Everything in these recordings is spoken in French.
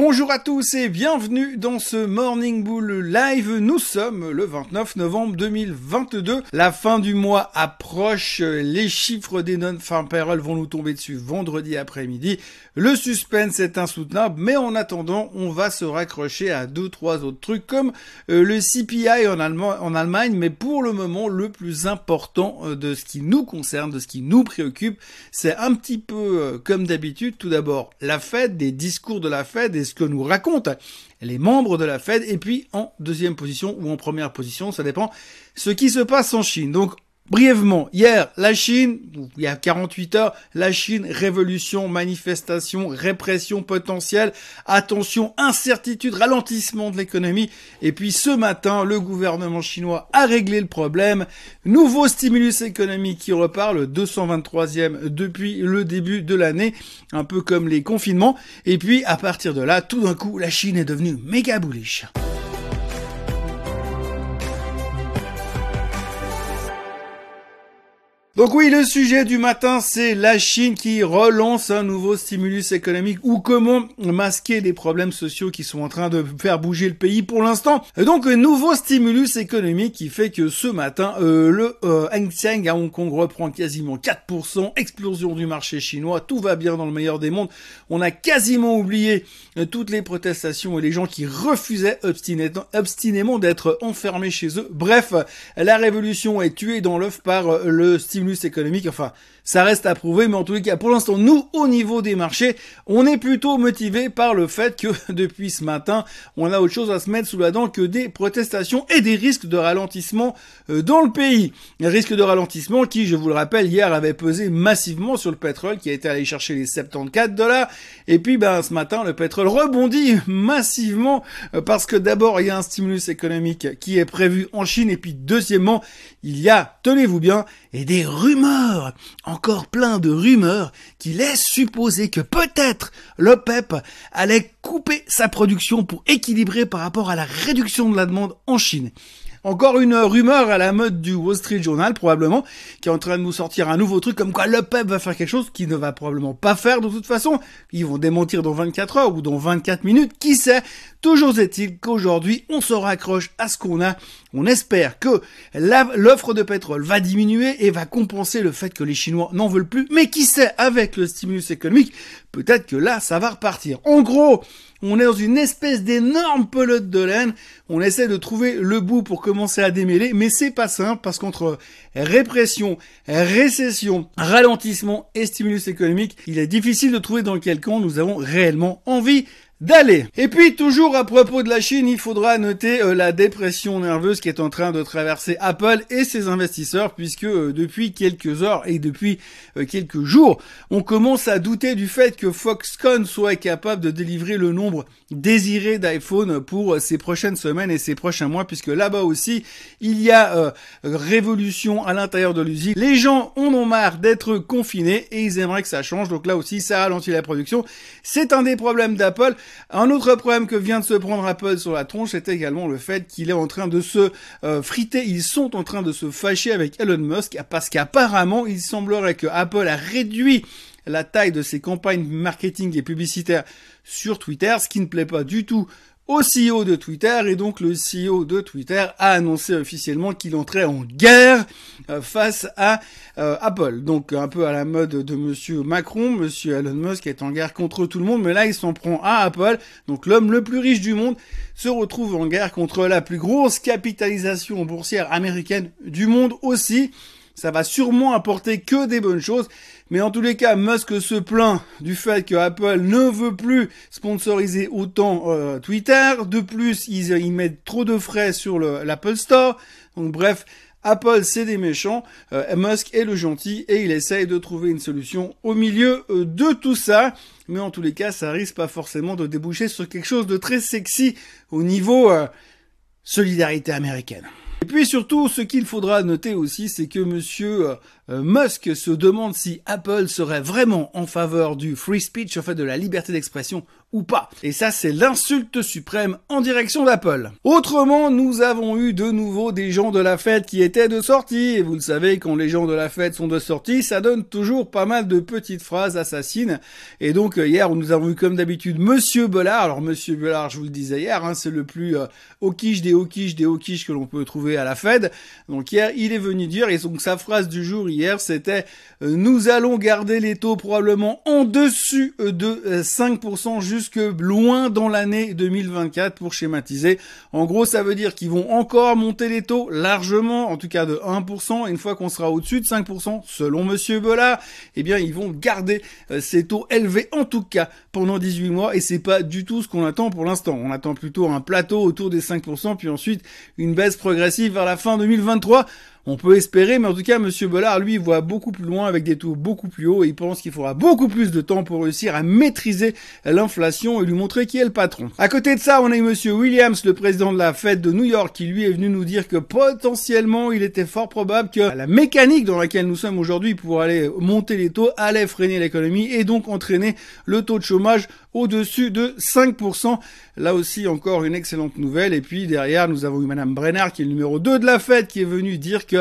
Bonjour à tous et bienvenue dans ce Morning Bull Live. Nous sommes le 29 novembre 2022. La fin du mois approche. Les chiffres des non-farm payroll vont nous tomber dessus vendredi après-midi. Le suspense est insoutenable, mais en attendant, on va se raccrocher à deux, trois autres trucs comme euh, le CPI en, en Allemagne, mais pour le moment, le plus important euh, de ce qui nous concerne, de ce qui nous préoccupe, c'est un petit peu euh, comme d'habitude. Tout d'abord, la Fed, des discours de la Fed et ce que nous racontent les membres de la Fed. Et puis, en deuxième position ou en première position, ça dépend, ce qui se passe en Chine. Donc, Brièvement, hier, la Chine, il y a 48 heures, la Chine, révolution, manifestation, répression potentielle, attention, incertitude, ralentissement de l'économie. Et puis ce matin, le gouvernement chinois a réglé le problème. Nouveau stimulus économique qui repart, le 223e depuis le début de l'année, un peu comme les confinements. Et puis à partir de là, tout d'un coup, la Chine est devenue méga bullish. Donc oui, le sujet du matin, c'est la Chine qui relance un nouveau stimulus économique ou comment masquer les problèmes sociaux qui sont en train de faire bouger le pays pour l'instant. Donc un nouveau stimulus économique qui fait que ce matin, euh, le euh, Hang Seng à Hong Kong reprend quasiment 4%, explosion du marché chinois, tout va bien dans le meilleur des mondes. On a quasiment oublié euh, toutes les protestations et les gens qui refusaient obstinément d'être enfermés chez eux. Bref, la révolution est tuée dans l'œuf par le stimulus économique. Enfin, ça reste à prouver, mais en tous les cas, pour l'instant, nous, au niveau des marchés, on est plutôt motivé par le fait que depuis ce matin, on a autre chose à se mettre sous la dent que des protestations et des risques de ralentissement euh, dans le pays. Risque de ralentissement qui, je vous le rappelle, hier avait pesé massivement sur le pétrole, qui a été allé chercher les 74 dollars. Et puis, ben, ce matin, le pétrole rebondit massivement euh, parce que d'abord, il y a un stimulus économique qui est prévu en Chine, et puis deuxièmement, il y a, tenez-vous bien, et des rumeurs, encore plein de rumeurs qui laissent supposer que peut-être l'OPEP allait couper sa production pour équilibrer par rapport à la réduction de la demande en Chine. Encore une rumeur à la mode du Wall Street Journal, probablement, qui est en train de nous sortir un nouveau truc comme quoi le PEP va faire quelque chose qu'il ne va probablement pas faire de toute façon. Ils vont démentir dans 24 heures ou dans 24 minutes, qui sait? Toujours est-il qu'aujourd'hui, on se raccroche à ce qu'on a. On espère que l'offre de pétrole va diminuer et va compenser le fait que les Chinois n'en veulent plus. Mais qui sait, avec le stimulus économique, peut-être que là, ça va repartir. En gros, on est dans une espèce d'énorme pelote de laine. On essaie de trouver le bout pour commencer à démêler, mais c'est pas simple parce qu'entre répression, récession, ralentissement et stimulus économique, il est difficile de trouver dans quel camp nous avons réellement envie d'aller. Et puis toujours à propos de la Chine, il faudra noter euh, la dépression nerveuse qui est en train de traverser Apple et ses investisseurs puisque euh, depuis quelques heures et depuis euh, quelques jours, on commence à douter du fait que Foxconn soit capable de délivrer le nombre désiré d'iPhone pour ces prochaines semaines et ces prochains mois puisque là-bas aussi, il y a révolution à l'intérieur de l'usine. Les gens en ont marre d'être confinés et ils aimeraient que ça change. Donc là aussi, ça ralentit la production. C'est un des problèmes d'Apple. Un autre problème que vient de se prendre Apple sur la tronche, c'est également le fait qu'il est en train de se euh, friter, ils sont en train de se fâcher avec Elon Musk, parce qu'apparemment, il semblerait que Apple a réduit la taille de ses campagnes marketing et publicitaires sur Twitter, ce qui ne plaît pas du tout au CEO de Twitter et donc le CEO de Twitter a annoncé officiellement qu'il entrait en guerre euh, face à euh, Apple. Donc un peu à la mode de monsieur Macron, monsieur Elon Musk est en guerre contre tout le monde, mais là il s'en prend à Apple. Donc l'homme le plus riche du monde se retrouve en guerre contre la plus grosse capitalisation boursière américaine du monde aussi. Ça va sûrement apporter que des bonnes choses. Mais en tous les cas, Musk se plaint du fait que Apple ne veut plus sponsoriser autant euh, Twitter. De plus, ils, mettent trop de frais sur l'Apple Store. Donc bref, Apple, c'est des méchants, euh, Musk est le gentil et il essaye de trouver une solution au milieu euh, de tout ça. Mais en tous les cas, ça risque pas forcément de déboucher sur quelque chose de très sexy au niveau solidarité américaine. Et puis surtout, ce qu'il faudra noter aussi, c'est que monsieur euh, Musk se demande si Apple serait vraiment en faveur du free speech, en fait de la liberté d'expression ou pas. Et ça, c'est l'insulte suprême en direction d'Apple. Autrement, nous avons eu de nouveau des gens de la fête qui étaient de sortie. Et vous le savez, quand les gens de la fête sont de sortie, ça donne toujours pas mal de petites phrases assassines. Et donc, euh, hier, nous avons eu comme d'habitude Monsieur Bollard. Alors, Monsieur Bollard, je vous le disais hier, hein, c'est le plus euh, des au des au que l'on peut trouver à la Fed. Donc, hier, il est venu dire, et donc sa phrase du jour hier, c'était euh, nous allons garder les taux probablement en dessus de 5% jusque loin dans l'année 2024 pour schématiser. En gros, ça veut dire qu'ils vont encore monter les taux largement, en tout cas de 1%. une fois qu'on sera au-dessus de 5%, selon Monsieur Bollard, eh bien, ils vont garder euh, ces taux élevés, en tout cas, pendant 18 mois. Et c'est pas du tout ce qu'on attend pour l'instant. On attend plutôt un plateau autour des 5%, puis ensuite une baisse progressive vers la fin 2023. On peut espérer, mais en tout cas, Monsieur Bollard, lui, voit beaucoup plus loin avec des taux beaucoup plus hauts et il pense qu'il faudra beaucoup plus de temps pour réussir à maîtriser l'inflation et lui montrer qui est le patron. À côté de ça, on a eu Monsieur Williams, le président de la Fed de New York, qui lui est venu nous dire que potentiellement, il était fort probable que la mécanique dans laquelle nous sommes aujourd'hui pour aller monter les taux allait freiner l'économie et donc entraîner le taux de chômage au-dessus de 5%. Là aussi, encore une excellente nouvelle. Et puis derrière, nous avons eu Madame Brennard, qui est le numéro 2 de la Fed, qui est venue dire que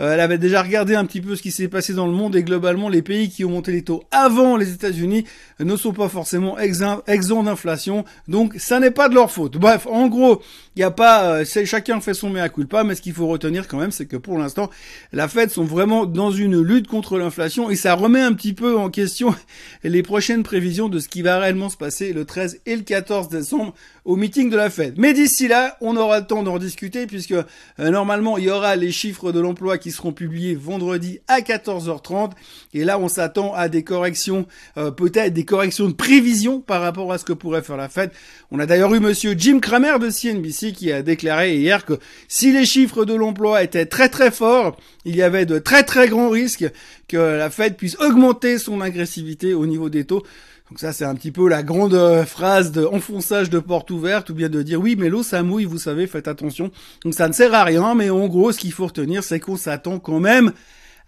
euh, elle avait déjà regardé un petit peu ce qui s'est passé dans le monde et globalement, les pays qui ont monté les taux avant les États-Unis ne sont pas forcément exempts d'inflation. Donc, ça n'est pas de leur faute. Bref, en gros, il n'y a pas, euh, chacun fait son mea culpa, mais ce qu'il faut retenir quand même, c'est que pour l'instant, la Fed sont vraiment dans une lutte contre l'inflation et ça remet un petit peu en question les prochaines prévisions de ce qui va réellement se passer le 13 et le 14 décembre au meeting de la Fed. Mais d'ici là, on aura le temps d'en discuter puisque euh, normalement, il y aura les chiffres de l'emploi qui seront publiés vendredi à 14h30 et là, on s'attend à des corrections, euh, peut-être des corrections de prévision par rapport à ce que pourrait faire la Fed. On a d'ailleurs eu monsieur Jim Cramer de CNBC qui a déclaré hier que si les chiffres de l'emploi étaient très très forts, il y avait de très très grands risques que la Fed puisse augmenter son agressivité au niveau des taux. Donc ça, c'est un petit peu la grande euh, phrase de enfonçage de porte ouverte, ou bien de dire oui, mais l'eau, ça mouille, vous savez, faites attention. Donc ça ne sert à rien, mais en gros, ce qu'il faut retenir, c'est qu'on s'attend quand même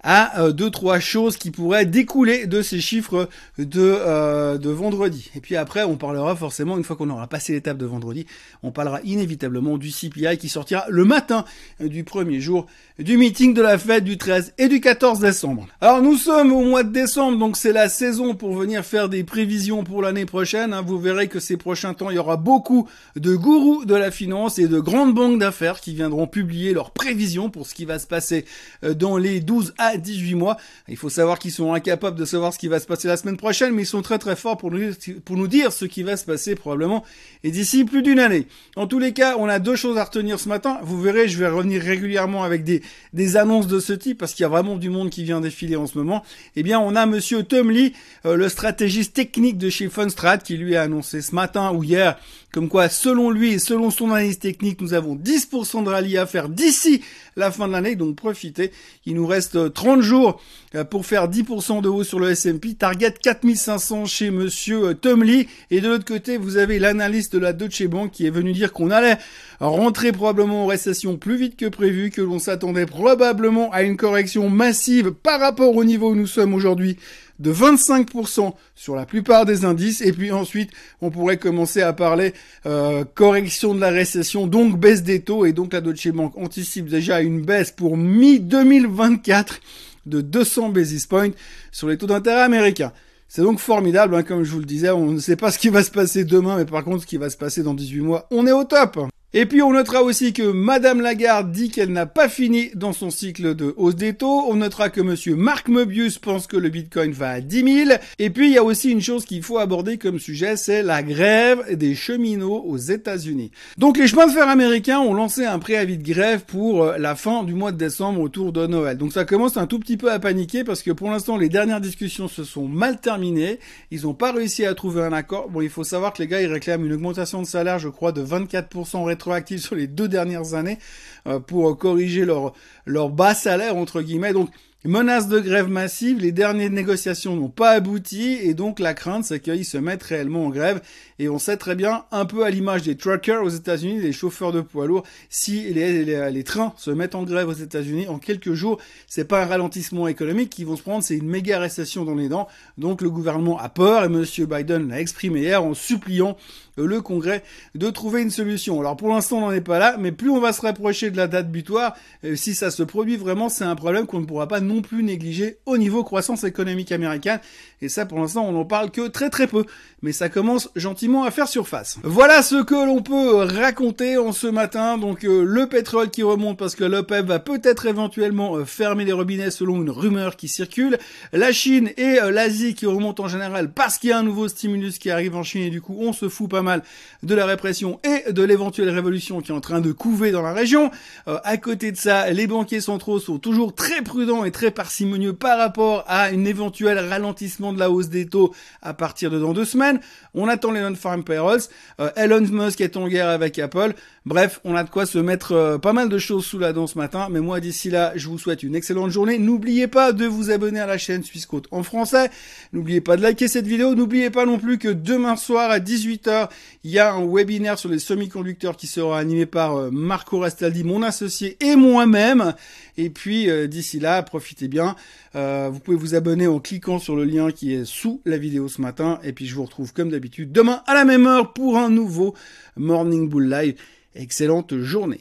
à euh, deux trois choses qui pourraient découler de ces chiffres de euh, de vendredi. Et puis après, on parlera forcément une fois qu'on aura passé l'étape de vendredi, on parlera inévitablement du CPI qui sortira le matin du premier jour du meeting de la fête du 13 et du 14 décembre. Alors nous sommes au mois de décembre, donc c'est la saison pour venir faire des prévisions pour l'année prochaine. Hein. Vous verrez que ces prochains temps, il y aura beaucoup de gourous de la finance et de grandes banques d'affaires qui viendront publier leurs prévisions pour ce qui va se passer euh, dans les 12 à 18 mois. Il faut savoir qu'ils sont incapables de savoir ce qui va se passer la semaine prochaine, mais ils sont très très forts pour nous, pour nous dire ce qui va se passer probablement et d'ici plus d'une année. En tous les cas, on a deux choses à retenir ce matin. Vous verrez, je vais revenir régulièrement avec des, des annonces de ce type parce qu'il y a vraiment du monde qui vient défiler en ce moment. Eh bien, on a monsieur Tom Lee, euh, le stratégiste technique de chez Funstrat qui lui a annoncé ce matin ou hier comme quoi, selon lui et selon son analyse technique, nous avons 10% de rallye à faire d'ici la fin de l'année. Donc profitez. Il nous reste 30 euh, jours euh, pour faire 10% de haut sur le S&P. Target 4500 chez monsieur euh, Tom Lee. Et de l'autre côté, vous avez l'analyste de la Deutsche Bank qui est venu dire qu'on allait rentrer probablement en récession plus vite que prévu, que l'on s'attendait probablement à une correction massive par rapport au niveau où nous sommes aujourd'hui de 25% sur la plupart des indices. Et puis ensuite, on pourrait commencer à parler euh, correction de la récession, donc baisse des taux. Et donc la Deutsche Bank anticipe déjà une baisse pour mi-2024 de 200 basis points sur les taux d'intérêt américains. C'est donc formidable, hein, comme je vous le disais, on ne sait pas ce qui va se passer demain, mais par contre ce qui va se passer dans 18 mois, on est au top et puis on notera aussi que Madame Lagarde dit qu'elle n'a pas fini dans son cycle de hausse des taux. On notera que Monsieur Marc Mobius pense que le Bitcoin va à 10 000. Et puis il y a aussi une chose qu'il faut aborder comme sujet, c'est la grève des cheminots aux États-Unis. Donc les chemins de fer américains ont lancé un préavis de grève pour euh, la fin du mois de décembre autour de Noël. Donc ça commence un tout petit peu à paniquer parce que pour l'instant les dernières discussions se sont mal terminées. Ils n'ont pas réussi à trouver un accord. Bon, il faut savoir que les gars ils réclament une augmentation de salaire, je crois, de 24% rétro rétroactifs sur les deux dernières années euh, pour corriger leur, leur bas salaire, entre guillemets. Donc, Menace de grève massive, les dernières négociations n'ont pas abouti et donc la crainte c'est qu'ils se mettent réellement en grève et on sait très bien, un peu à l'image des truckers aux États-Unis, les chauffeurs de poids lourds, si les, trains se mettent en grève aux États-Unis en quelques jours, c'est pas un ralentissement économique qu'ils vont se prendre, c'est une méga récession dans les dents. Donc le gouvernement a peur et Monsieur Biden l'a exprimé hier en suppliant le Congrès de trouver une solution. Alors pour l'instant on n'en est pas là, mais plus on va se rapprocher de la date butoir, euh, si ça se produit vraiment, c'est un problème qu'on ne pourra pas non plus négliger au niveau croissance économique américaine. Et ça pour l'instant on n'en parle que très très peu, mais ça commence gentiment à faire surface. Voilà ce que l'on peut raconter en ce matin. Donc euh, le pétrole qui remonte parce que l'OPEP va peut-être éventuellement euh, fermer les robinets selon une rumeur qui circule. La Chine et l'Asie qui remontent en général parce qu'il y a un nouveau stimulus qui arrive en Chine et du coup on se fout pas mal de la répression et de l'éventuelle révolution qui est en train de couver dans la région. Euh, à côté de ça, les banquiers centraux sont toujours très prudents et très parcimonieux par rapport à une éventuelle ralentissement de la hausse des taux à partir de dans deux semaines. On attend les non-farm payrolls. Euh, Elon Musk est en guerre avec Apple. Bref, on a de quoi se mettre euh, pas mal de choses sous la dent ce matin. Mais moi, d'ici là, je vous souhaite une excellente journée. N'oubliez pas de vous abonner à la chaîne Suisse Côte en français. N'oubliez pas de liker cette vidéo. N'oubliez pas non plus que demain soir à 18h, il y a un webinaire sur les semi-conducteurs qui sera animé par euh, Marco Rastaldi, mon associé, et moi-même. Et puis d'ici là, bien. Euh, vous pouvez vous abonner en cliquant sur le lien qui est sous la vidéo ce matin. Et puis je vous retrouve comme d'habitude demain à la même heure pour un nouveau Morning Bull Live. Excellente journée.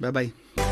Bye bye.